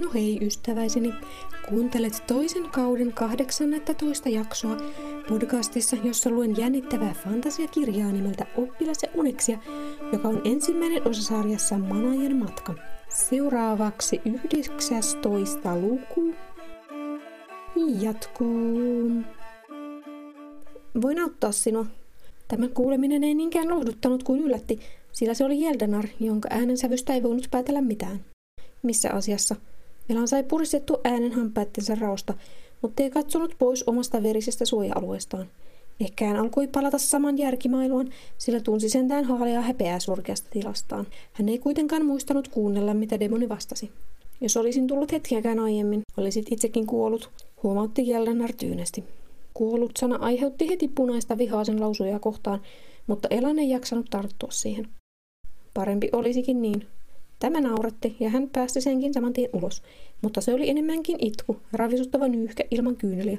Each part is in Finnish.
No hei ystäväiseni, kuuntelet toisen kauden 18 jaksoa podcastissa, jossa luen jännittävää fantasiakirjaa nimeltä Oppilas ja Uneksia, joka on ensimmäinen osa sarjassa Manajan matka. Seuraavaksi 19 luku jatkuu. Voin auttaa sinua. Tämän kuuleminen ei niinkään lohduttanut kuin yllätti, sillä se oli Jeldenar, jonka äänensävystä ei voinut päätellä mitään. Missä asiassa? Elan sai puristettu äänen hampaittensa raosta, mutta ei katsonut pois omasta verisestä suoja-alueestaan. Ehkä hän alkoi palata saman järkimailuun, sillä tunsi sentään haaleaa häpeää surkeasta tilastaan. Hän ei kuitenkaan muistanut kuunnella, mitä demoni vastasi. Jos olisin tullut hetkeäkään aiemmin, olisit itsekin kuollut, huomautti Jeldenar tyynesti. Kuollut sana aiheutti heti punaista vihaa sen lausuja kohtaan, mutta Elan ei jaksanut tarttua siihen. Parempi olisikin niin. Tämä nauratti ja hän päästi senkin saman tien ulos, mutta se oli enemmänkin itku, ravisuttava nyyhkä ilman kyyneliä.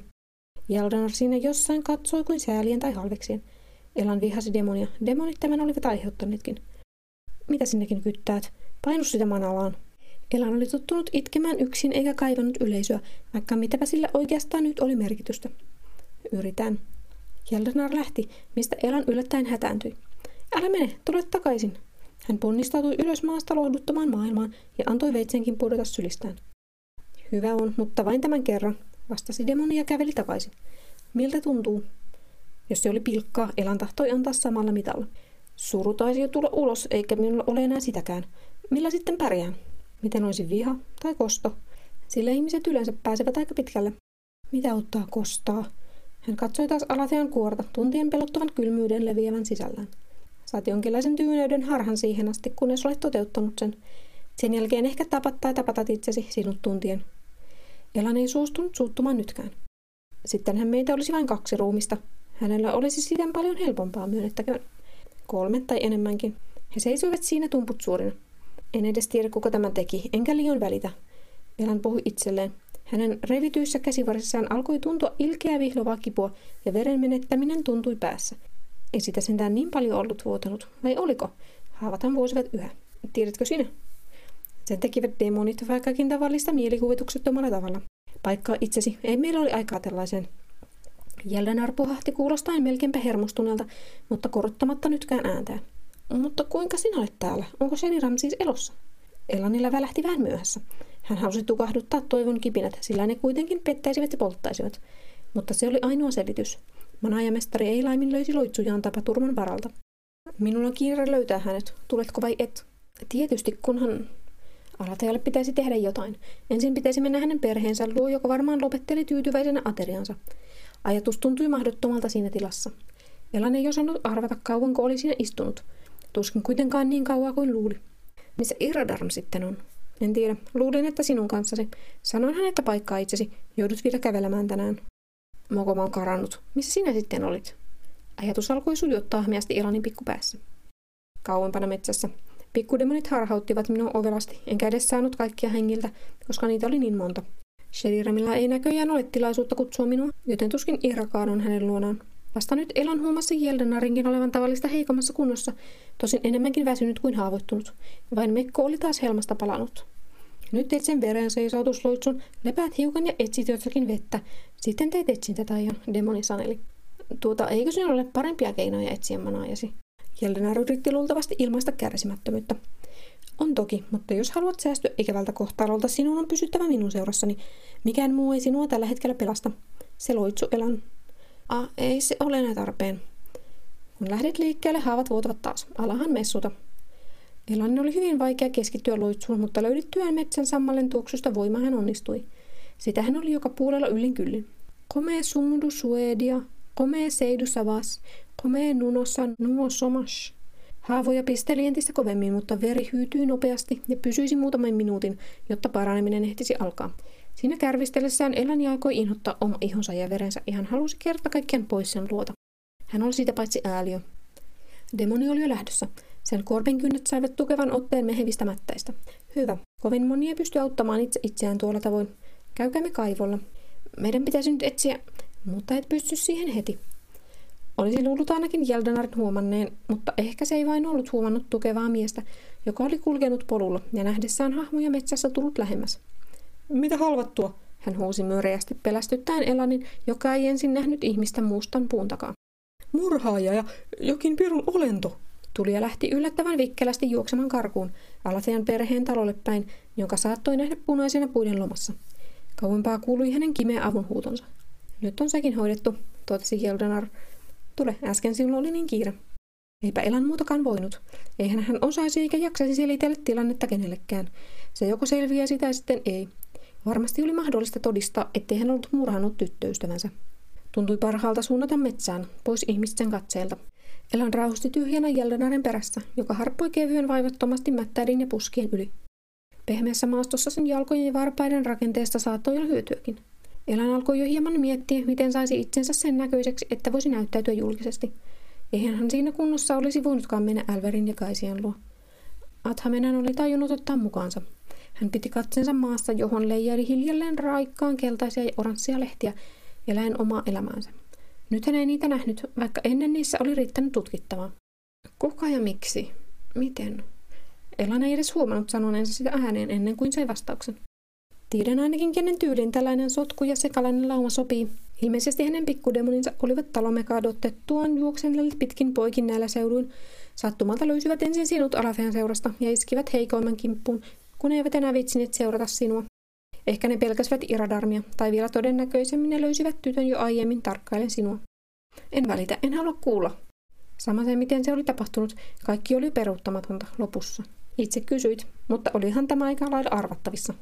Jaldanar siinä jossain katsoi kuin säälien tai halveksien. Elan vihasi demonia. Demonit tämän olivat aiheuttaneetkin. Mitä sinnekin kyttäät? Painu sitä manalaan. Elan oli tottunut itkemään yksin eikä kaivannut yleisöä, vaikka mitäpä sillä oikeastaan nyt oli merkitystä. Yritän. Jaldanar lähti, mistä Elan yllättäen hätääntyi. Älä mene, tule takaisin. Hän ponnistautui ylös maasta lohduttamaan maailmaan ja antoi veitsenkin pudota sylistään. Hyvä on, mutta vain tämän kerran, vastasi demoni ja käveli takaisin. Miltä tuntuu? Jos se oli pilkkaa, Elan tahtoi antaa samalla mitalla. Suru taisi jo tulla ulos, eikä minulla ole enää sitäkään. Millä sitten pärjään? Miten olisi viha tai kosto? Sillä ihmiset yleensä pääsevät aika pitkälle. Mitä ottaa kostaa? Hän katsoi taas alatean kuorta, tuntien pelottavan kylmyyden leviävän sisällään. Saat jonkinlaisen tyyneyden harhan siihen asti, kunnes olet toteuttanut sen. Sen jälkeen ehkä tapat tai tapatat itsesi sinut tuntien. Elan ei suostunut suuttumaan nytkään. Sittenhän meitä olisi vain kaksi ruumista. Hänellä olisi siten paljon helpompaa, myönnettäköön. Kolme tai enemmänkin. He seisoivat siinä tumput suurina. En edes tiedä, kuka tämän teki, enkä liian välitä. Elan puhui itselleen. Hänen revityissä käsivarsissaan alkoi tuntua ilkeä vihlovaa kipua ja veren menettäminen tuntui päässä. Ei sitä sentään niin paljon ollut vuotanut, vai oliko? Haavathan vuosivat yhä. Tiedätkö sinä? Sen tekivät demonit vaikkakin tavallista mielikuvituksettomalla tavalla. Paikkaa itsesi, ei meillä oli aikaa tällaiseen. Jälleen arpuhahti kuulostaen melkeinpä hermostuneelta, mutta korottamatta nytkään ääntään. Mutta kuinka sinä olet täällä? Onko Sheniram siis elossa? Elanilla välähti vähän myöhässä. Hän halusi tukahduttaa toivon kipinät, sillä ne kuitenkin pettäisivät ja polttaisivat. Mutta se oli ainoa selitys. Manajamestari ei laimin löysi loitsujaan tapaturman varalta. Minulla on kiire löytää hänet. Tuletko vai et? Tietysti, kunhan... Alatealle pitäisi tehdä jotain. Ensin pitäisi mennä hänen perheensä luo, joka varmaan lopetteli tyytyväisenä ateriansa. Ajatus tuntui mahdottomalta siinä tilassa. Elan ei osannut arvata kauanko oli siinä istunut. Tuskin kuitenkaan niin kauaa kuin luuli. Missä Iradarm sitten on? En tiedä. Luulin, että sinun kanssasi. Sanoin hän, että paikkaa itsesi. Joudut vielä kävelemään tänään. Mokoma on karannut. Missä sinä sitten olit? Ajatus alkoi sujuttaa hmeästi Ilanin pikkupäässä. Kauempana metsässä. Pikkudemonit harhauttivat minua ovelasti, enkä edes saanut kaikkia hengiltä, koska niitä oli niin monta. Shediramilla ei näköjään ole tilaisuutta kutsua minua, joten tuskin Irakaan on hänen luonaan. Vasta nyt Elan huomassa Jeldenarinkin olevan tavallista heikommassa kunnossa, tosin enemmänkin väsynyt kuin haavoittunut. Vain Mekko oli taas helmasta palannut. Nyt teet sen veren seisautusloitsun, lepäät hiukan ja etsit jossakin vettä. Sitten teet etsintätaian, demoni saneli. Tuota, eikö sinulla ole parempia keinoja etsiä manaajasi? Jeldenar yritti luultavasti ilmaista kärsimättömyyttä. On toki, mutta jos haluat säästyä ikävältä kohtalolta, sinun on pysyttävä minun seurassani. Mikään muu ei sinua tällä hetkellä pelasta. Se loitsu elan. Ah, ei se ole enää tarpeen. Kun lähdet liikkeelle, haavat vuotavat taas. Alahan messuta. Elannin oli hyvin vaikea keskittyä loitsuun, mutta löydettyään metsän sammallen tuoksusta voima hän onnistui. Sitä hän oli joka puolella yllin kyllin. Komee sumudu suedia, komee seidu savas, komee nunossa nuo somas. Haavoja pisteli entistä kovemmin, mutta veri hyytyi nopeasti ja pysyisi muutaman minuutin, jotta paraneminen ehtisi alkaa. Siinä kärvistellessään Elani aikoi inhottaa oma ihonsa ja verensä ja hän halusi kerta kaikkiaan pois sen luota. Hän oli siitä paitsi ääliö. Demoni oli jo lähdössä. Sen korpenkynnet saivat tukevan otteen mehevistä mättäistä. Hyvä. Kovin moni ei pysty auttamaan itse itseään tuolla tavoin. Käykäämme kaivolla. Meidän pitäisi nyt etsiä, mutta et pysty siihen heti. Olisi luullut ainakin Jeldenarin huomanneen, mutta ehkä se ei vain ollut huomannut tukevaa miestä, joka oli kulkenut polulla ja nähdessään hahmoja metsässä tullut lähemmäs. Mitä halvattua? Hän huusi myreästi pelästyttäen Elanin, joka ei ensin nähnyt ihmistä mustan puun takaa. Murhaaja ja jokin pirun olento, tuli ja lähti yllättävän vikkelästi juoksemaan karkuun Alathean perheen talolle päin, jonka saattoi nähdä punaisena puiden lomassa. Kauempaa kuului hänen kimeä avunhuutonsa. Nyt on sekin hoidettu, totesi Hildenar. Tule, äsken sinulla oli niin kiire. Eipä Elan muutakaan voinut. Eihän hän osaisi eikä jaksaisi selitellä tilannetta kenellekään. Se joko selviää sitä sitten ei. Varmasti oli mahdollista todistaa, ettei hän ollut murhannut tyttöystävänsä. Tuntui parhaalta suunnata metsään, pois ihmisten katseelta. Elan rauhoitti tyhjänä Jeldenaren perässä, joka harppoi kevyen vaivattomasti mättäiden ja puskien yli. Pehmeässä maastossa sen jalkojen ja varpaiden rakenteesta saattoi olla hyötyäkin. Elan alkoi jo hieman miettiä, miten saisi itsensä sen näköiseksi, että voisi näyttäytyä julkisesti. Eihän hän siinä kunnossa olisi voinutkaan mennä Älverin ja Kaisian luo. Athamenan oli tajunnut ottaa mukaansa. Hän piti katsensa maassa, johon leijaili hiljalleen raikkaan keltaisia ja oranssia lehtiä, eläen omaa elämäänsä. Nyt hän ei niitä nähnyt, vaikka ennen niissä oli riittänyt tutkittavaa. Kuka ja miksi? Miten? Elan ei edes huomannut sanoneensa sitä ääneen ennen kuin sai vastauksen. Tiedän ainakin, kenen tyylin tällainen sotku ja sekalainen lauma sopii. Ilmeisesti hänen pikkudemoninsa olivat talomeka odotettuaan juoksennelle pitkin poikin näillä seuduin. Sattumalta löysivät ensin sinut Alafean seurasta ja iskivät heikoimman kimppuun, kun eivät enää vitsineet seurata sinua. Ehkä ne pelkäsivät Iradarmia, tai vielä todennäköisemmin ne löysivät tytön jo aiemmin tarkkailen sinua. En välitä, en halua kuulla. Sama se, miten se oli tapahtunut, kaikki oli peruuttamatonta lopussa. Itse kysyit, mutta olihan tämä aika lailla arvattavissa.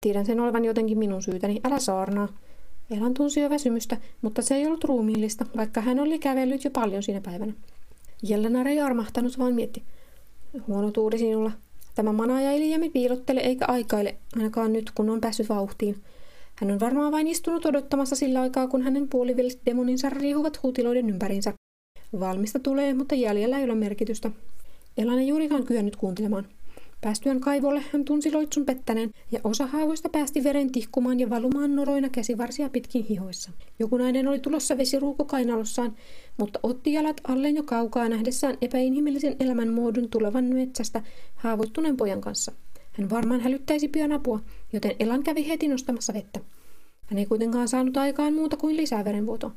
Tiedän sen olevan jotenkin minun syytäni, älä saarnaa. Elan tunsi jo väsymystä, mutta se ei ollut ruumiillista, vaikka hän oli kävellyt jo paljon siinä päivänä. Jellenar ei armahtanut, vaan mietti. Huono tuuri sinulla, Tämä manaaja ei liiemmin piilottele eikä aikaile, ainakaan nyt kun on päässyt vauhtiin. Hän on varmaan vain istunut odottamassa sillä aikaa, kun hänen puolivilliset demoninsa riihuvat huutiloiden ympärinsä. Valmista tulee, mutta jäljellä ei ole merkitystä. Elan ei juurikaan kyennyt kuuntelemaan. Päästyään kaivolle hän tunsi loitsun pettäneen ja osa haavoista päästi veren tihkumaan ja valumaan noroina käsivarsia pitkin hihoissa. Joku nainen oli tulossa vesiruuko kainalossaan, mutta otti jalat alleen jo kaukaa nähdessään epäinhimillisen elämän muodon tulevan metsästä haavoittuneen pojan kanssa. Hän varmaan hälyttäisi pian apua, joten Elan kävi heti nostamassa vettä. Hän ei kuitenkaan saanut aikaan muuta kuin lisää verenvuotoa.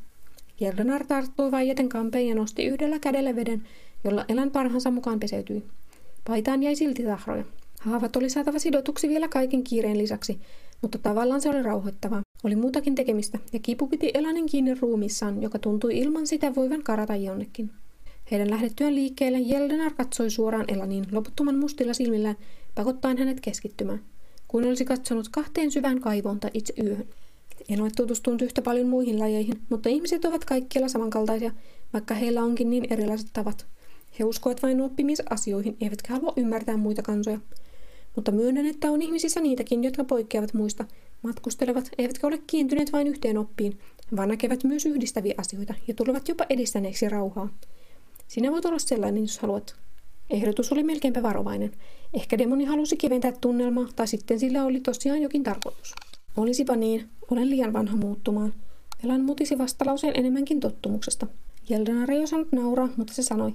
Jerdenar tarttui vaijeten kampeen ja nosti yhdellä kädellä veden, jolla Elan parhansa mukaan peseytyi. Paitaan jäi silti tahroja. Haavat oli saatava sidotuksi vielä kaiken kiireen lisäksi, mutta tavallaan se oli rauhoittavaa. Oli muutakin tekemistä, ja kipu piti Elanin kiinni ruumissaan, joka tuntui ilman sitä voivan karata jonnekin. Heidän lähdettyään liikkeelle Jeldenar katsoi suoraan Elaniin loputtoman mustilla silmillään, pakottaen hänet keskittymään, kuin olisi katsonut kahteen syvään kaivoon tai itse yöhön. En ole tutustunut yhtä paljon muihin lajeihin, mutta ihmiset ovat kaikkialla samankaltaisia, vaikka heillä onkin niin erilaiset tavat – he uskovat vain oppimisasioihin, eivätkä halua ymmärtää muita kansoja. Mutta myönnän, että on ihmisissä niitäkin, jotka poikkeavat muista, matkustelevat, eivätkä ole kiintyneet vain yhteen oppiin, vaan näkevät myös yhdistäviä asioita ja tulevat jopa edistäneeksi rauhaa. Sinä voit olla sellainen, jos haluat. Ehdotus oli melkeinpä varovainen. Ehkä demoni halusi keventää tunnelmaa, tai sitten sillä oli tosiaan jokin tarkoitus. Olisipa niin, olen liian vanha muuttumaan. Elan mutisi vastalauseen enemmänkin tottumuksesta. Jeldenar ei osannut nauraa, mutta se sanoi,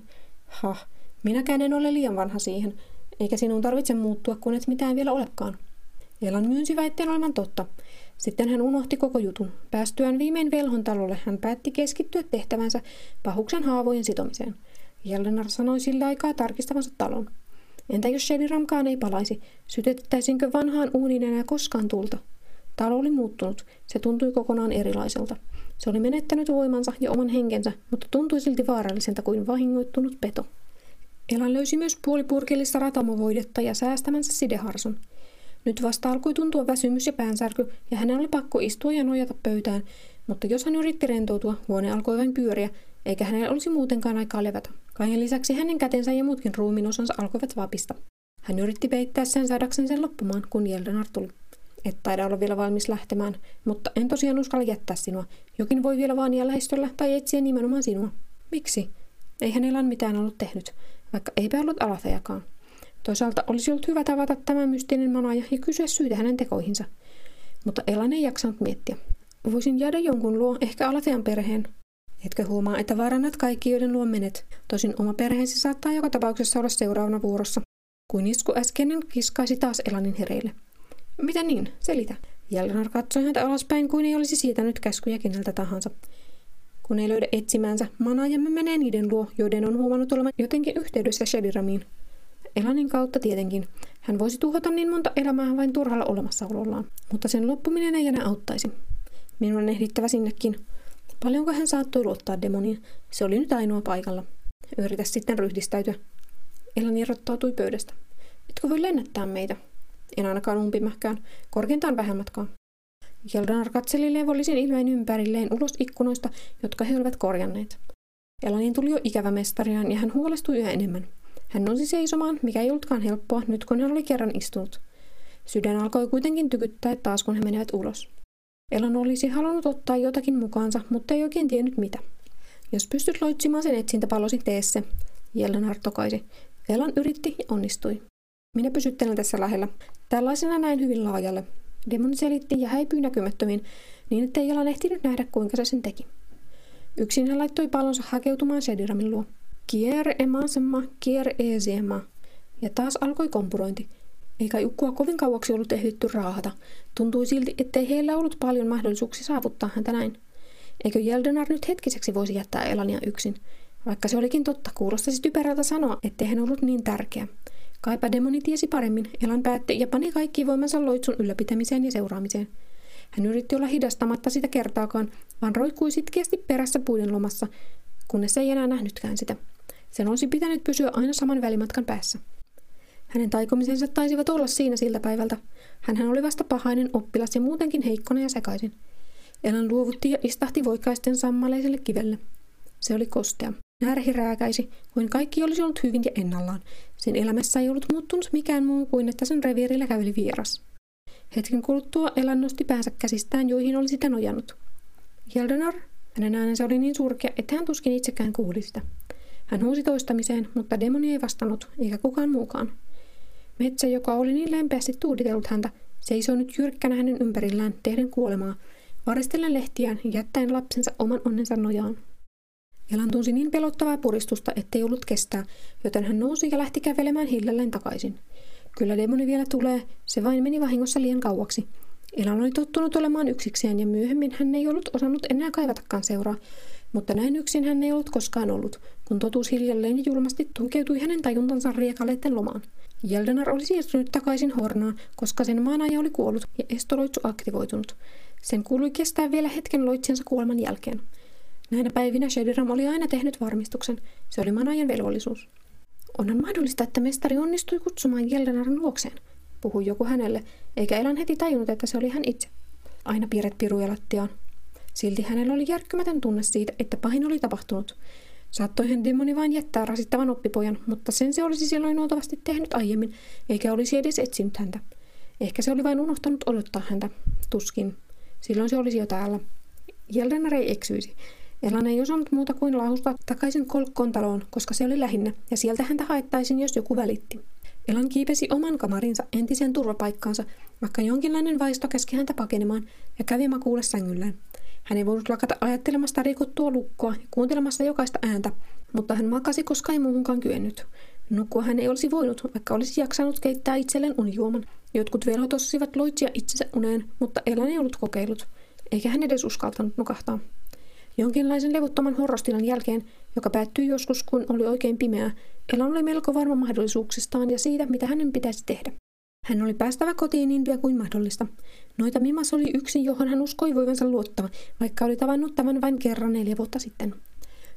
Ha, minäkään en ole liian vanha siihen, eikä sinun tarvitse muuttua, kun et mitään vielä olekaan. Elan myönsi väitteen olevan totta. Sitten hän unohti koko jutun. Päästyään viimein velhon talolle, hän päätti keskittyä tehtävänsä pahuksen haavojen sitomiseen. Jellenar sanoi sillä aikaa tarkistavansa talon. Entä jos Shediramkaan ei palaisi? Sytettäisinkö vanhaan uuniin enää koskaan tulta? Talo oli muuttunut. Se tuntui kokonaan erilaiselta. Se oli menettänyt voimansa ja oman henkensä, mutta tuntui silti vaaralliselta kuin vahingoittunut peto. Elan löysi myös puolipurkillista ratamovoidetta ja säästämänsä sideharson. Nyt vasta alkoi tuntua väsymys ja päänsärky, ja hänen oli pakko istua ja nojata pöytään, mutta jos hän yritti rentoutua, huone alkoi vain pyöriä, eikä hänellä olisi muutenkaan aikaa levätä. Kaiken lisäksi hänen kätensä ja muutkin ruumiin osansa alkoivat vapista. Hän yritti peittää sen saadakseen sen loppumaan, kun Jeldenar tuli. Et taida olla vielä valmis lähtemään, mutta en tosiaan uskalla jättää sinua. Jokin voi vielä vaan lähestöllä tai etsiä nimenomaan sinua. Miksi? Ei hänellä mitään ollut tehnyt, vaikka eipä ollut alafejakaan. Toisaalta olisi ollut hyvä tavata tämä mystinen manaja ja kysyä syytä hänen tekoihinsa. Mutta Elan ei jaksanut miettiä. Voisin jäädä jonkun luo, ehkä Alatean perheen. Etkö huomaa, että vaarannat kaikki, joiden luo menet. Tosin oma perheesi saattaa joka tapauksessa olla seuraavana vuorossa. Kuin isku äskeinen kiskaisi taas Elanin hereille. Mitä niin? Selitä. Jeldenar katsoi häntä alaspäin kuin ei olisi siitänyt käskyjä keneltä tahansa. Kun ei löydä etsimänsä, manaajamme menee niiden luo, joiden on huomannut olevan jotenkin yhteydessä Shediramiin. Elanin kautta tietenkin. Hän voisi tuhota niin monta elämää vain turhalla olemassaolollaan, mutta sen loppuminen ei enää auttaisi. Minun on ehdittävä sinnekin. Paljonko hän saattoi luottaa demoniin? Se oli nyt ainoa paikalla. Yritä sitten ryhdistäytyä. Elani erottautui pöydästä. Etkö voi lennättää meitä? En ainakaan umpimähkään. Korkeintaan vähän matkaa. Jeldanar katseli levollisin ilmein ympärilleen ulos ikkunoista, jotka he olivat korjanneet. Elanin tuli jo ikävä mestariaan ja hän huolestui yhä enemmän. Hän nousi seisomaan, mikä ei ollutkaan helppoa nyt kun hän oli kerran istunut. Sydän alkoi kuitenkin tykyttää taas kun he menivät ulos. Elan olisi halunnut ottaa jotakin mukaansa, mutta ei oikein tiennyt mitä. Jos pystyt loitsimaan sen etsintäpallosi, tee se, Jellenar tokaisi. Elan yritti ja onnistui. Minä pysyttelen tässä lähellä. Tällaisena näin hyvin laajalle. Demoni selitti ja häipyi näkymättömiin, niin ettei Elan ehtinyt nähdä, kuinka se sen teki. Yksin hän laittoi pallonsa hakeutumaan Shediramin luo. Kier emasema, kier eesiema. Ja taas alkoi kompurointi. Eikä Jukkua kovin kauaksi ollut ehditty raahata. Tuntui silti, ettei heillä ollut paljon mahdollisuuksia saavuttaa häntä näin. Eikö Jeldenar nyt hetkiseksi voisi jättää Elania yksin? Vaikka se olikin totta, kuulostaisi typerältä sanoa, ettei hän ollut niin tärkeä. Kaipa demoni tiesi paremmin, Elan päätti ja pani kaikki voimansa loitsun ylläpitämiseen ja seuraamiseen. Hän yritti olla hidastamatta sitä kertaakaan, vaan roikkui sitkeästi perässä puiden lomassa, kunnes ei enää nähnytkään sitä. Sen olisi pitänyt pysyä aina saman välimatkan päässä. Hänen taikomisensa taisivat olla siinä siltä päivältä. Hänhän oli vasta pahainen oppilas ja muutenkin heikkona ja sekaisin. Elan luovutti ja istahti voikaisten sammaleiselle kivelle. Se oli kostea. Närhi rääkäisi, kuin kaikki olisi ollut hyvin ja ennallaan. Sen elämässä ei ollut muuttunut mikään muu kuin, että sen reviirillä käveli vieras. Hetken kuluttua Elan nosti päänsä käsistään, joihin oli sitä nojannut. Jeldenar, hänen äänensä oli niin surkea, että hän tuskin itsekään kuuli sitä. Hän huusi toistamiseen, mutta demoni ei vastannut, eikä kukaan muukaan. Metsä, joka oli niin lempeästi tuuditellut häntä, seisoi nyt jyrkkänä hänen ympärillään tehden kuolemaa, varistellen lehtiään ja jättäen lapsensa oman onnensa nojaan. Elan tunsi niin pelottavaa puristusta, ettei ollut kestää, joten hän nousi ja lähti kävelemään hiljalleen takaisin. Kyllä demoni vielä tulee, se vain meni vahingossa liian kauaksi. Elan oli tottunut olemaan yksikseen ja myöhemmin hän ei ollut osannut enää kaivatakaan seuraa, mutta näin yksin hän ei ollut koskaan ollut, kun totuus hiljalleen ja julmasti tunkeutui hänen tajuntansa riekaleiden lomaan. Jeldenar oli siirtynyt takaisin Hornaan, koska sen maanaja oli kuollut ja estoloitsu aktivoitunut. Sen kuului kestää vielä hetken loitsensa kuoleman jälkeen. Näinä päivinä Shediram oli aina tehnyt varmistuksen. Se oli manajan velvollisuus. Onhan mahdollista, että mestari onnistui kutsumaan Jeldenarin luokseen, puhui joku hänelle, eikä Elan heti tajunnut, että se oli hän itse. Aina piirret piruja lattiaan. Silti hänellä oli järkkymätön tunne siitä, että pahin oli tapahtunut. Saattoi hän demoni vain jättää rasittavan oppipojan, mutta sen se olisi silloin luultavasti tehnyt aiemmin, eikä olisi edes etsinyt häntä. Ehkä se oli vain unohtanut odottaa häntä. Tuskin. Silloin se olisi jo täällä. Jeldenar ei eksyisi. Elan ei osannut muuta kuin laahustaa takaisin kolkkoon taloon, koska se oli lähinnä, ja sieltä häntä haettaisiin, jos joku välitti. Elan kiipesi oman kamarinsa entiseen turvapaikkaansa, vaikka jonkinlainen vaisto käski häntä pakenemaan, ja kävi makuulle sängyllään. Hän ei voinut lakata ajattelemasta rikottua lukkoa ja kuuntelemassa jokaista ääntä, mutta hän makasi, koska ei muuhunkaan kyennyt. Nukkua hän ei olisi voinut, vaikka olisi jaksanut keittää itselleen unijuoman. Jotkut velhot osasivat loitsia itsensä uneen, mutta Elan ei ollut kokeillut, eikä hän edes uskaltanut nukahtaa. Jonkinlaisen levottoman horrostilan jälkeen, joka päättyi joskus, kun oli oikein pimeää, Elan oli melko varma mahdollisuuksistaan ja siitä, mitä hänen pitäisi tehdä. Hän oli päästävä kotiin niin pian kuin mahdollista. Noita Mimas oli yksi, johon hän uskoi voivansa luottaa, vaikka oli tavannut tämän vain kerran neljä vuotta sitten.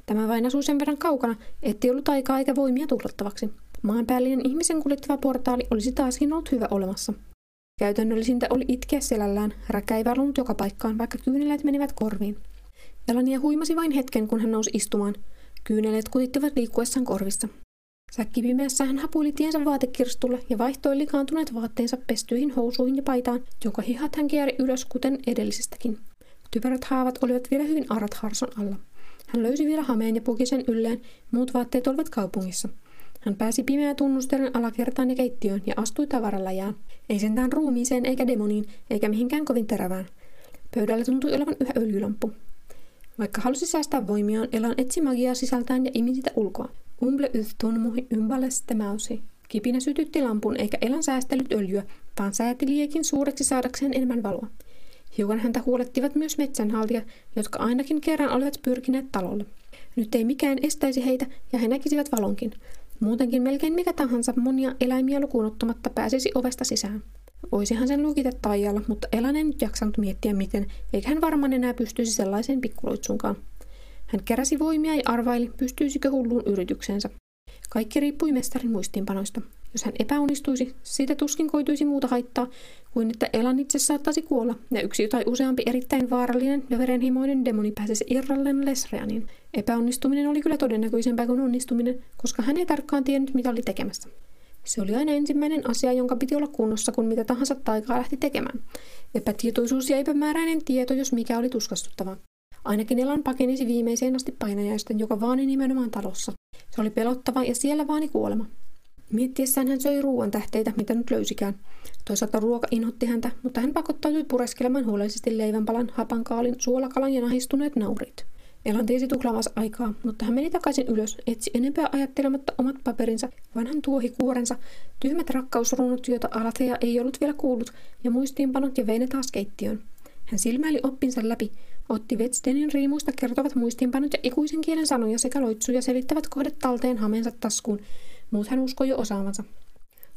Tämä vain asui sen verran kaukana, ettei ollut aikaa eikä voimia tuhlattavaksi. Maanpäällinen ihmisen kuljettava portaali olisi taaskin ollut hyvä olemassa. Käytännöllisintä oli itkeä selällään, räkä ei joka paikkaan, vaikka kyyneleet menivät korviin. Elania huimasi vain hetken, kun hän nousi istumaan. Kyyneleet kutittivat liikkuessaan korvissa. Säkkipimeässä hän hapuili tiensä vaatekirstulle ja vaihtoi likaantuneet vaatteensa pestyihin housuihin ja paitaan, jonka hihat hän kierri ylös kuten edellisestäkin. Typerät haavat olivat vielä hyvin arat harson alla. Hän löysi vielä hameen ja puki sen ylleen, muut vaatteet olivat kaupungissa. Hän pääsi pimeä tunnustellen alakertaan ja keittiöön ja astui tavarallajaan. Ei sentään ruumiiseen eikä demoniin, eikä mihinkään kovin terävään. Pöydällä tuntui olevan yhä öljylamppu. Vaikka halusi säästää voimiaan, Elan etsi magiaa sisältään ja imi sitä ulkoa. Umble yhtun muhi ympälle mausi. Kipinä sytytti lampun eikä Elan säästellyt öljyä, vaan sääti liekin suureksi saadakseen enemmän valoa. Hiukan häntä huolettivat myös metsänhaltijat, jotka ainakin kerran olivat pyrkineet talolle. Nyt ei mikään estäisi heitä ja he näkisivät valonkin. Muutenkin melkein mikä tahansa monia eläimiä lukuun ottamatta pääsisi ovesta sisään. Voisihan sen lukita taijalla, mutta Elan ei nyt jaksanut miettiä miten, eikä hän varmaan enää pystyisi sellaiseen pikkuloitsunkaan. Hän keräsi voimia ja arvaili, pystyisikö hulluun yrityksensä. Kaikki riippui mestarin muistiinpanoista. Jos hän epäonnistuisi, siitä tuskin koituisi muuta haittaa kuin että Elan itse saattaisi kuolla ja yksi tai useampi erittäin vaarallinen ja verenhimoinen demoni pääsisi irralleen Lesreanin. Epäonnistuminen oli kyllä todennäköisempää kuin onnistuminen, koska hän ei tarkkaan tiennyt, mitä oli tekemässä. Se oli aina ensimmäinen asia, jonka piti olla kunnossa, kun mitä tahansa taikaa lähti tekemään. Epätietoisuus ja epämääräinen tieto, jos mikä oli tuskastuttavaa. Ainakin Elan pakenisi viimeiseen asti painajaista, joka vaani nimenomaan talossa. Se oli pelottava ja siellä vaani kuolema. Miettiessään hän söi ruoan tähteitä, mitä nyt löysikään. Toisaalta ruoka inhotti häntä, mutta hän pakottautui pureskelemaan huolellisesti leivänpalan, hapankaalin, suolakalan ja nahistuneet naurit. Elan tiesi tuhlaavansa aikaa, mutta hän meni takaisin ylös, etsi enempää ajattelematta omat paperinsa, vanhan tuohikuorensa, tyhmät rakkausruunut, joita Alathea ei ollut vielä kuullut, ja muistiinpanot ja vei ne taas keittiöön. Hän silmäili oppinsa läpi, otti Vetstenin riimuista kertovat muistiinpanot ja ikuisen kielen sanoja sekä loitsuja selittävät kohdet talteen hameensa taskuun. Muut hän uskoi jo osaavansa.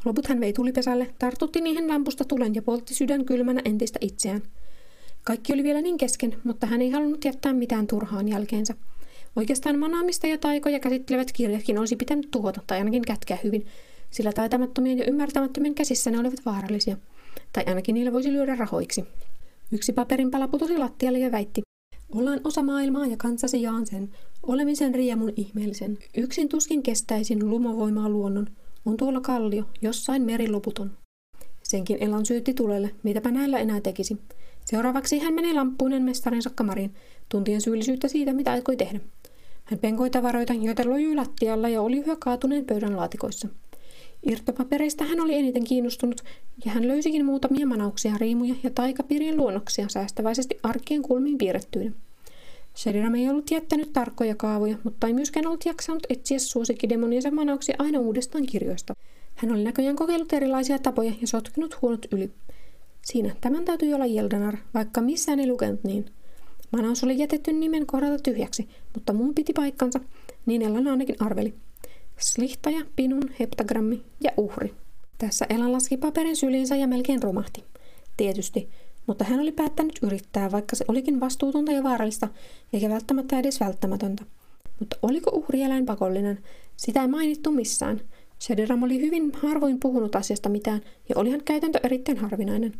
Loput hän vei tulipesälle, tartutti niihin lampusta tulen ja poltti sydän kylmänä entistä itseään. Kaikki oli vielä niin kesken, mutta hän ei halunnut jättää mitään turhaan jälkeensä. Oikeastaan manaamista ja taikoja käsittelevät kirjatkin olisi pitänyt tuhota tai ainakin kätkeä hyvin, sillä taitamattomien ja ymmärtämättömien käsissä ne olivat vaarallisia. Tai ainakin niillä voisi lyödä rahoiksi. Yksi paperin pala putosi lattialle ja väitti, Ollaan osa maailmaa ja kansasi jaan sen, olemisen riemun ihmeellisen. Yksin tuskin kestäisin lumovoimaa luonnon. On tuolla kallio, jossain meri loputon. Senkin Elan syytti tulelle, mitäpä näillä enää tekisi. Seuraavaksi hän meni lamppuinen mestarinsa kamariin, tuntien syyllisyyttä siitä, mitä aikoi tehdä. Hän penkoi tavaroita, joita lojui lattialla ja oli yhä kaatuneen pöydän laatikoissa. Irtopapereista hän oli eniten kiinnostunut, ja hän löysikin muutamia manauksia, riimuja ja taikapirien luonnoksia säästäväisesti arkien kulmiin piirrettyinä. Sheridan ei ollut jättänyt tarkkoja kaavoja, mutta ei myöskään ollut jaksanut etsiä suosikkidemoniensa manauksia aina uudestaan kirjoista. Hän oli näköjään kokeillut erilaisia tapoja ja sotkenut huonot yli. Siinä tämän täytyy olla Jeldanar, vaikka missään ei lukenut niin. Manaus oli jätetty nimen kohdalta tyhjäksi, mutta muun piti paikkansa, niin Ellan ainakin arveli. Slihtaja, pinun, heptagrammi ja uhri. Tässä Elan laski paperin syliinsä ja melkein romahti. Tietysti, mutta hän oli päättänyt yrittää, vaikka se olikin vastuutonta ja vaarallista, eikä välttämättä edes välttämätöntä. Mutta oliko uhrieläin pakollinen? Sitä ei mainittu missään. Shediram oli hyvin harvoin puhunut asiasta mitään, ja olihan käytäntö erittäin harvinainen.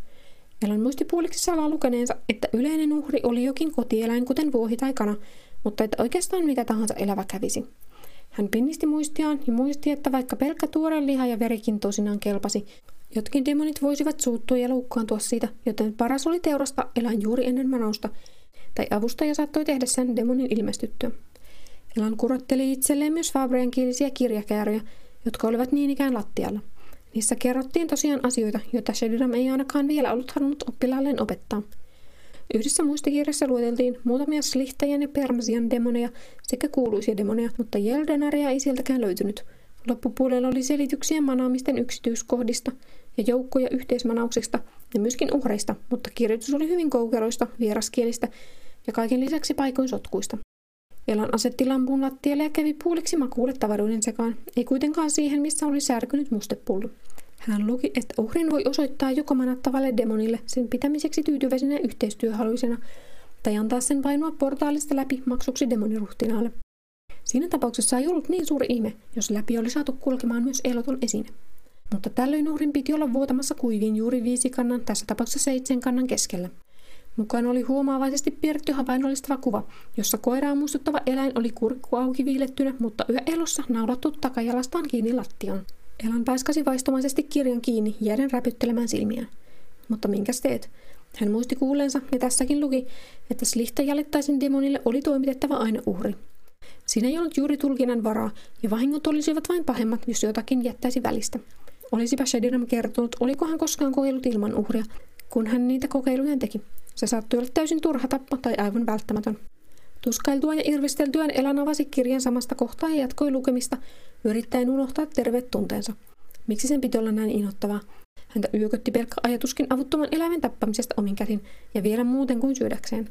Elan muisti puoliksi salaa lukeneensa, että yleinen uhri oli jokin kotieläin, kuten vuohi tai kana, mutta että oikeastaan mikä tahansa elävä kävisi. Hän pinnisti muistiaan ja muisti, että vaikka pelkkä tuore liha ja verikin tosinaan kelpasi, jotkin demonit voisivat suuttua ja loukkaantua siitä, joten paras oli teurasta eläin juuri ennen manausta, tai avustaja saattoi tehdä sen demonin ilmestyttyä. Elan kurotteli itselleen myös Fabrian kielisiä kirjakääryjä, jotka olivat niin ikään lattialla. Niissä kerrottiin tosiaan asioita, joita Shediram ei ainakaan vielä ollut halunnut oppilaalleen opettaa – Yhdessä muistikirjassa lueteltiin muutamia slihtajan ja permasian demoneja sekä kuuluisia demoneja, mutta Jeldenaria ei sieltäkään löytynyt. Loppupuolella oli selityksiä manaamisten yksityiskohdista ja joukkoja yhteismanauksista ja myöskin uhreista, mutta kirjoitus oli hyvin koukeroista, vieraskielistä ja kaiken lisäksi paikoin sotkuista. Elan asetti lampun lattialle ja kävi puoliksi makuulle tavaroiden sekaan, ei kuitenkaan siihen, missä oli särkynyt mustepullo. Hän luki, että uhrin voi osoittaa joko manattavalle demonille sen pitämiseksi tyytyväisenä yhteistyöhaluisena, tai antaa sen painua portaalista läpi maksuksi demoniruhtinaalle. Siinä tapauksessa ei ollut niin suuri ihme, jos läpi oli saatu kulkemaan myös eloton esine. Mutta tällöin uhrin piti olla vuotamassa kuiviin juuri viisi kannan, tässä tapauksessa seitsemän kannan keskellä. Mukaan oli huomaavaisesti piirretty havainnollistava kuva, jossa koiraa muistuttava eläin oli kurkku auki viilettynä, mutta yhä elossa naulattu takajalastaan kiinni lattiaan. Elan paiskasi vaistomaisesti kirjan kiinni, jääden räpyttelemään silmiään. Mutta minkäs teet? Hän muisti kuulleensa ja tässäkin luki, että Slihta jäljittäisen demonille oli toimitettava aina uhri. Siinä ei ollut juuri tulkinnan varaa, ja vahingot olisivat vain pahemmat, jos jotakin jättäisi välistä. Olisipa Shediram kertonut, oliko hän koskaan kokeillut ilman uhria, kun hän niitä kokeiluja teki. Se saattoi olla täysin turha tappo tai aivan välttämätön. Tuskailtua ja irvisteltyään Elan avasi kirjan samasta kohtaa ja jatkoi lukemista, yrittäen unohtaa terveet tunteensa. Miksi sen piti olla näin inhottavaa? Häntä yökötti pelkkä ajatuskin avuttoman eläimen tappamisesta omin käsin ja vielä muuten kuin syödäkseen.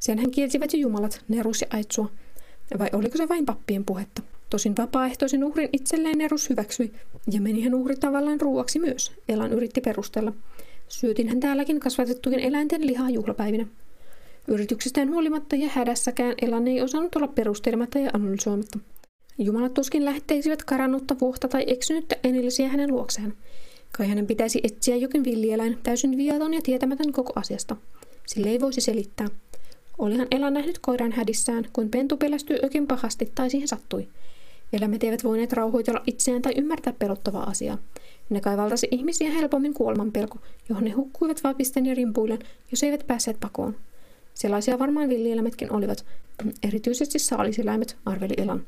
Sen hän kielsivät jo jumalat, Nerus ja Aitsua. Vai oliko se vain pappien puhetta? Tosin vapaaehtoisen uhrin itselleen Nerus hyväksyi, ja meni hän uhri tavallaan ruuaksi myös, Elan yritti perustella. Syötin hän täälläkin kasvatettujen eläinten lihaa juhlapäivinä. Yrityksestään huolimatta ja hädässäkään Elan ei osannut olla perustelematta ja analysoimatta. Jumalat tuskin lähteisivät karannutta vuohta tai eksynyttä enillisiä hänen luokseen. Kai hänen pitäisi etsiä jokin villieläin, täysin viaton ja tietämätön koko asiasta. Sille ei voisi selittää. Olihan Ela nähnyt koiran hädissään, kun pentu pelästyi ökin pahasti tai siihen sattui. Eläimet eivät voineet rauhoitella itseään tai ymmärtää pelottavaa asiaa. Ne kai valtasi ihmisiä helpommin kuoleman pelko, johon ne hukkuivat vapisten ja rimpuillen, jos eivät päässeet pakoon. Sellaisia varmaan villieläimetkin olivat, erityisesti saalisiläimet, arveli Elan.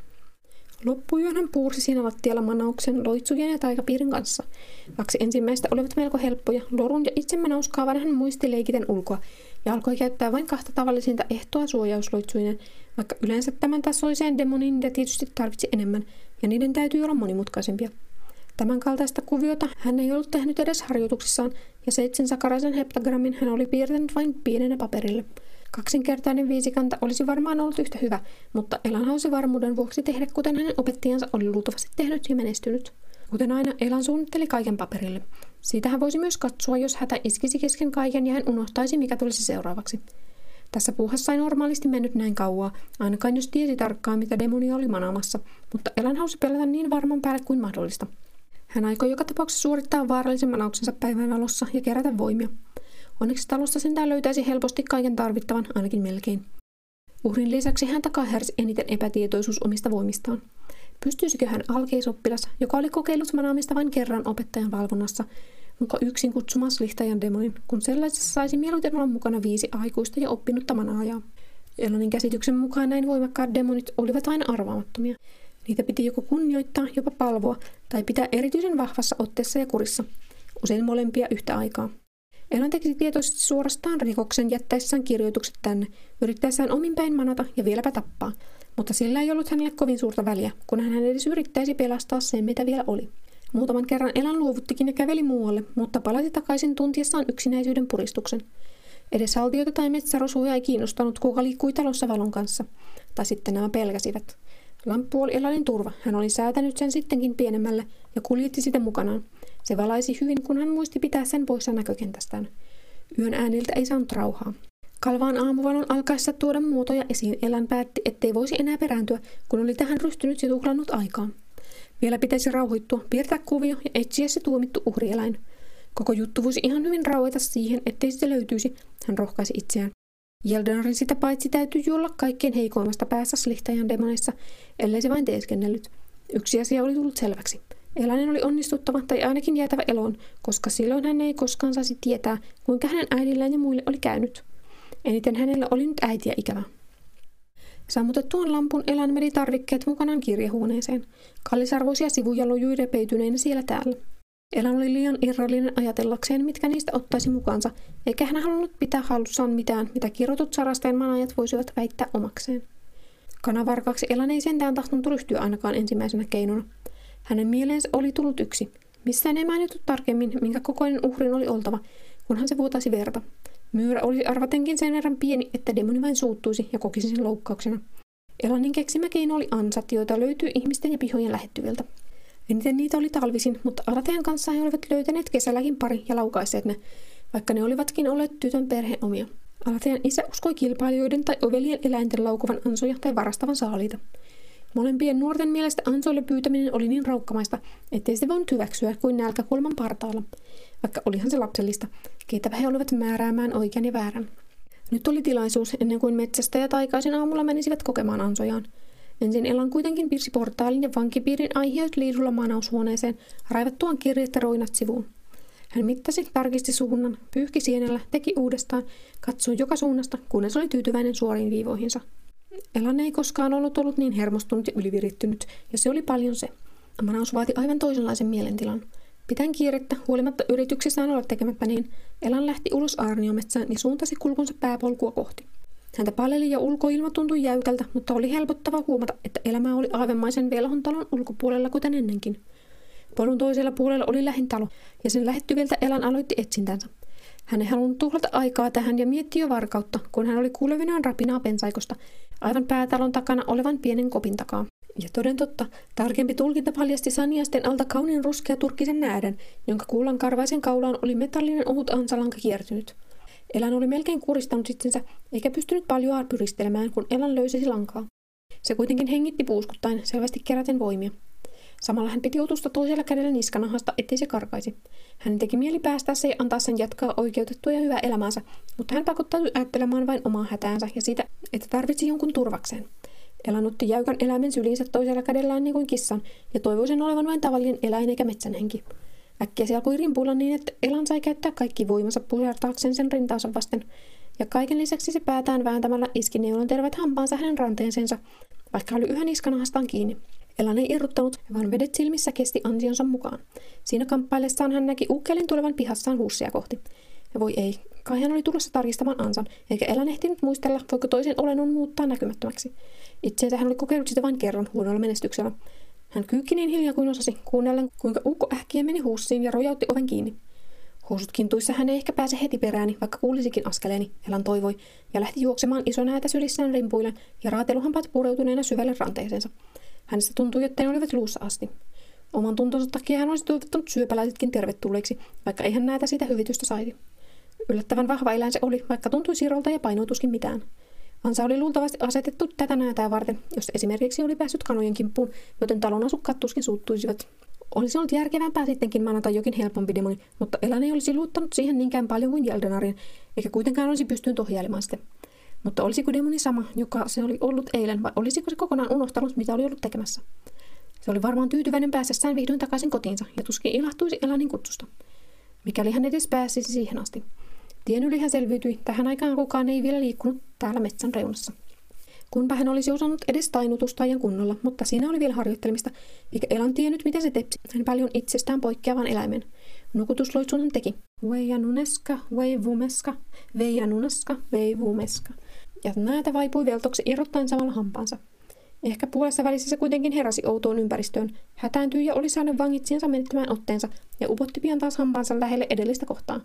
Loppuyön hän puursi siinä lattialla manauksen loitsujen ja taikapiirin kanssa. Kaksi ensimmäistä olivat melko helppoja. Lorun ja itsemänauskaavan hän muisti leikiten ulkoa ja alkoi käyttää vain kahta tavallisinta ehtoa suojausloitsuinen, vaikka yleensä tämän tasoiseen demonin niitä tietysti tarvitsi enemmän, ja niiden täytyy olla monimutkaisempia. Tämän kaltaista kuviota hän ei ollut tehnyt edes harjoituksissaan, ja seitsemän sakaraisen heptagrammin hän oli piirtänyt vain pienenä paperille – Kaksinkertainen viisikanta olisi varmaan ollut yhtä hyvä, mutta Elan hausi varmuuden vuoksi tehdä kuten hänen opettajansa oli luultavasti tehnyt ja menestynyt. Kuten aina, Elan suunnitteli kaiken paperille. Siitä hän voisi myös katsoa, jos hätä iskisi kesken kaiken ja hän unohtaisi, mikä tulisi seuraavaksi. Tässä puuhassa ei normaalisti mennyt näin kauaa, ainakaan jos tiesi tarkkaan, mitä demonia oli manaamassa, mutta Elan hausi pelätä niin varman päälle kuin mahdollista. Hän aikoi joka tapauksessa suorittaa vaarallisen manauksensa päivänvalossa ja kerätä voimia. Onneksi talosta sentään löytäisi helposti kaiken tarvittavan, ainakin melkein. Uhrin lisäksi hän hersi eniten epätietoisuus omista voimistaan. Pystyisikö hän alkeisoppilas, joka oli kokeillut manaamista vain kerran opettajan valvonnassa, muka yksin kutsumaan slihtajan demonin, kun sellaisessa saisi mieluiten olla mukana viisi aikuista ja oppinutta manaajaa. Elonin käsityksen mukaan näin voimakkaat demonit olivat aina arvaamattomia. Niitä piti joko kunnioittaa, jopa palvoa, tai pitää erityisen vahvassa otteessa ja kurissa. Usein molempia yhtä aikaa. Elan teki tietoisesti suorastaan rikoksen jättäessään kirjoitukset tänne, yrittäessään omin päin manata ja vieläpä tappaa. Mutta sillä ei ollut hänelle kovin suurta väliä, kun hän edes yrittäisi pelastaa sen, mitä vielä oli. Muutaman kerran Elan luovuttikin ja käveli muualle, mutta palasi takaisin tuntiessaan yksinäisyyden puristuksen. Edes haltijoita tai metsärosuja ei kiinnostanut, kuka liikkui talossa valon kanssa. Tai sitten nämä pelkäsivät. Lamppu oli Elanin turva. Hän oli säätänyt sen sittenkin pienemmälle ja kuljetti sitä mukanaan. Se valaisi hyvin, kun hän muisti pitää sen poissa näkökentästään. Yön ääniltä ei saanut rauhaa. Kalvaan aamuvalon alkaessa tuoda muotoja esiin Elan päätti, ettei voisi enää perääntyä, kun oli tähän ryhtynyt ja tuhlannut aikaa. Vielä pitäisi rauhoittua, piirtää kuvio ja etsiä se tuomittu uhrieläin. Koko juttu voisi ihan hyvin rauhoita siihen, ettei sitä löytyisi, hän rohkaisi itseään. Jeldenarin sitä paitsi täytyy olla kaikkein heikoimmasta päässä slihtajan demoneissa, ellei se vain teeskennellyt. Yksi asia oli tullut selväksi. Eläinen oli onnistuttava tai ainakin jäätävä eloon, koska silloin hän ei koskaan saisi tietää, kuinka hänen äidillään ja muille oli käynyt. Eniten hänellä oli nyt äitiä ikävä. Sammutettuaan lampun Elan meni tarvikkeet mukanaan kirjehuoneeseen. Kallisarvoisia sivuja lojui repeytyneinä siellä täällä. Elan oli liian irrallinen ajatellakseen, mitkä niistä ottaisi mukaansa, eikä hän halunnut pitää hallussaan mitään, mitä kirjoitut sarasteen manajat voisivat väittää omakseen. Kanavarkaksi Elan ei sentään tahtonut ryhtyä ainakaan ensimmäisenä keinona. Hänen mieleensä oli tullut yksi. Missään ei mainittu tarkemmin, minkä kokoinen uhrin oli oltava, kunhan se vuotaisi verta. Myyrä oli arvatenkin sen verran pieni, että demoni vain suuttuisi ja kokisi sen loukkauksena. Elanin keksimä keino oli ansat, joita löytyi ihmisten ja pihojen lähettyviltä. Eniten niitä oli talvisin, mutta Alatean kanssa he olivat löytäneet kesälläkin pari ja laukaiseet ne, vaikka ne olivatkin olleet tytön perheen omia. Alatean isä uskoi kilpailijoiden tai ovelien eläinten laukuvan ansoja tai varastavan saaliita. Molempien nuorten mielestä ansoille pyytäminen oli niin raukkamaista, ettei se voinut hyväksyä kuin nälkäkulman partaalla, vaikka olihan se lapsellista, keitä he olivat määräämään oikean ja väärän. Nyt oli tilaisuus ennen kuin metsästä ja taikaisin aamulla menisivät kokemaan ansojaan. Ensin Elan kuitenkin piirsi portaalin ja vankipiirin aiheut liidulla maanaushuoneeseen, raivattuaan kirjeet ja roinat sivuun. Hän mittasi, tarkisti suunnan, pyyhki sienellä, teki uudestaan, katsoi joka suunnasta, kunnes oli tyytyväinen suoriin viivoihinsa. Elan ei koskaan ollut ollut niin hermostunut ja ylivirittynyt, ja se oli paljon se. Manaus vaati aivan toisenlaisen mielentilan. Pitäen kiirettä, huolimatta yrityksessään olla tekemättä niin, Elan lähti ulos aarniometsään ja suuntasi kulkunsa pääpolkua kohti. Häntä paleli ja ulkoilma tuntui jäykältä, mutta oli helpottava huomata, että elämä oli aavemaisen velhon talon ulkopuolella kuten ennenkin. Polun toisella puolella oli lähin talo, ja sen lähettyviltä Elan aloitti etsintänsä. Hän ei halunnut tuhlata aikaa tähän ja mietti jo varkautta, kun hän oli kuulevinaan rapinaa pensaikosta, aivan päätalon takana olevan pienen kopin takaa. Ja toden totta, tarkempi tulkinta paljasti Saniasten alta kauniin ruskea turkkisen näädän, jonka kuulan karvaisen kaulaan oli metallinen ohut ansalanka kiertynyt. Elan oli melkein kuristanut itsensä, eikä pystynyt paljon pyristelemään, kun Elan löysäsi lankaa. Se kuitenkin hengitti puuskuttain, selvästi keräten voimia. Samalla hän piti otusta toisella kädellä niskanahasta, ettei se karkaisi. Hän teki mieli päästä se ja antaa sen jatkaa oikeutettua ja hyvää elämäänsä, mutta hän pakottautui ajattelemaan vain omaa hätäänsä ja siitä, että tarvitsi jonkun turvakseen. Elan otti jäykän eläimen syliinsä toisella kädellään niin kuin kissan ja toivoi sen olevan vain tavallinen eläin eikä metsänhenki. Äkkiä se alkoi rimpuilla niin, että Elan sai käyttää kaikki voimansa pusertaakseen sen rintaansa vasten. Ja kaiken lisäksi se päätään vääntämällä iski neulan terveet hampaansa hänen ranteensensa, vaikka oli yhä niskanahastaan kiinni. Elan ei irruttanut, vaan vedet silmissä kesti ansionsa mukaan. Siinä kamppaillessaan hän näki ukkelin tulevan pihassaan huussia kohti. Ja voi ei, kai hän oli tulossa tarkistamaan ansan, eikä Elan ehtinyt muistella, voiko toisen olennon muuttaa näkymättömäksi. Itseensä hän oli kokeillut sitä vain kerran huonolla menestyksellä. Hän kyykki niin hiljaa kuin osasi, kuunnellen kuinka ukko ähkiä meni huussiin ja rojautti oven kiinni. Housut kintuissa hän ei ehkä pääse heti perääni, vaikka kuulisikin askeleeni, Elan toivoi, ja lähti juoksemaan iso näätä sylissään rimpuille ja raateluhampaat pureutuneena syvälle ranteeseensa. Hänestä tuntui, että ne olivat luussa asti. Oman tuntonsa takia hän olisi toivottanut syöpäläisetkin tervetulleeksi, vaikka ei hän näitä siitä hyvitystä saisi. Yllättävän vahva eläin se oli, vaikka tuntui sirolta ja painoituskin mitään. Ansa oli luultavasti asetettu tätä näätää varten, jos esimerkiksi oli päässyt kanojen kimppuun, joten talon asukkaat tuskin suuttuisivat. Olisi ollut järkevämpää sittenkin manata jokin helpompi demoni, mutta eläin ei olisi luuttanut siihen niinkään paljon kuin Jeldenarin, eikä kuitenkaan olisi pystynyt ohjailemaan sitä. Mutta olisiko demoni sama, joka se oli ollut eilen, vai olisiko se kokonaan unohtanut, mitä oli ollut tekemässä? Se oli varmaan tyytyväinen pääsessään vihdoin takaisin kotiinsa ja tuskin ilahtuisi Elanin kutsusta. Mikäli hän edes pääsisi siihen asti. Tien yli hän selviytyi, tähän aikaan kukaan ei vielä liikkunut täällä metsän reunassa. Kunpa hän olisi osannut edes tainutusta ja kunnolla, mutta siinä oli vielä harjoittelemista, eikä Elan tiennyt, mitä se tepsi. Hän paljon itsestään poikkeavan eläimen. Nukutusloitsun hän teki. Veija nuneska, vei vumeska, veija nuneska, vei vumeska. Ja näitä vaipui veltoksi irrottaen samalla hampaansa. Ehkä puolessa välissä se kuitenkin heräsi outoon ympäristöön, hätääntyi ja oli saanut vangitsiensa menettämään otteensa ja upotti pian taas hampaansa lähelle edellistä kohtaa.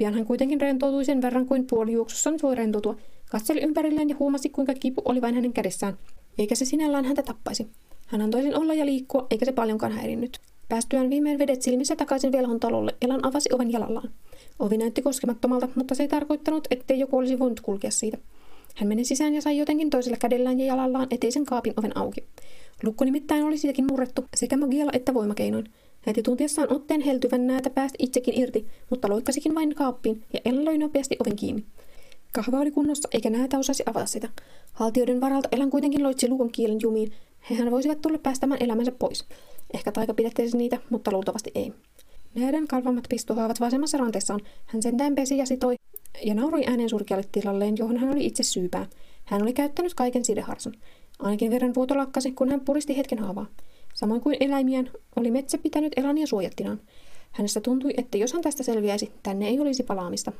Pian hän kuitenkin rentoutui sen verran kuin puolijuoksussa nyt voi rentoutua, katseli ympärilleen ja huomasi, kuinka kipu oli vain hänen kädessään, eikä se sinällään häntä tappaisi. Hän antoi sen olla ja liikkua, eikä se paljonkaan häirinnyt. Päästyään viimein vedet silmissä takaisin velhon talolle, Elan avasi oven jalallaan. Ovi näytti koskemattomalta, mutta se ei tarkoittanut, ettei joku olisi voinut kulkea siitä. Hän meni sisään ja sai jotenkin toisella kädellään ja jalallaan eteisen kaapin oven auki. Lukko nimittäin oli siitäkin murrettu sekä magialla että voimakeinoin. Heti tuntiessaan otteen heltyvän näätä päästi itsekin irti, mutta loikkasikin vain kaappiin ja Ella löi nopeasti oven kiinni. Kahva oli kunnossa, eikä näätä osasi avata sitä. Haltioiden varalta Elan kuitenkin loitsi lukon kielen jumiin. Hehän voisivat tulla päästämään elämänsä pois. Ehkä taika pidättelisi niitä, mutta luultavasti ei. Näiden kalvamat pistohaavat vasemmassa ranteessaan. Hän sentään pesi ja sitoi ja nauroi äänen surkealle tilalleen, johon hän oli itse syypää. Hän oli käyttänyt kaiken sideharsun. Ainakin verran vuoto lakkasi, kun hän puristi hetken haavaa. Samoin kuin eläimien, oli metsä pitänyt Elania suojattinaan. Hänestä tuntui, että jos hän tästä selviäisi, tänne ei olisi palaamista.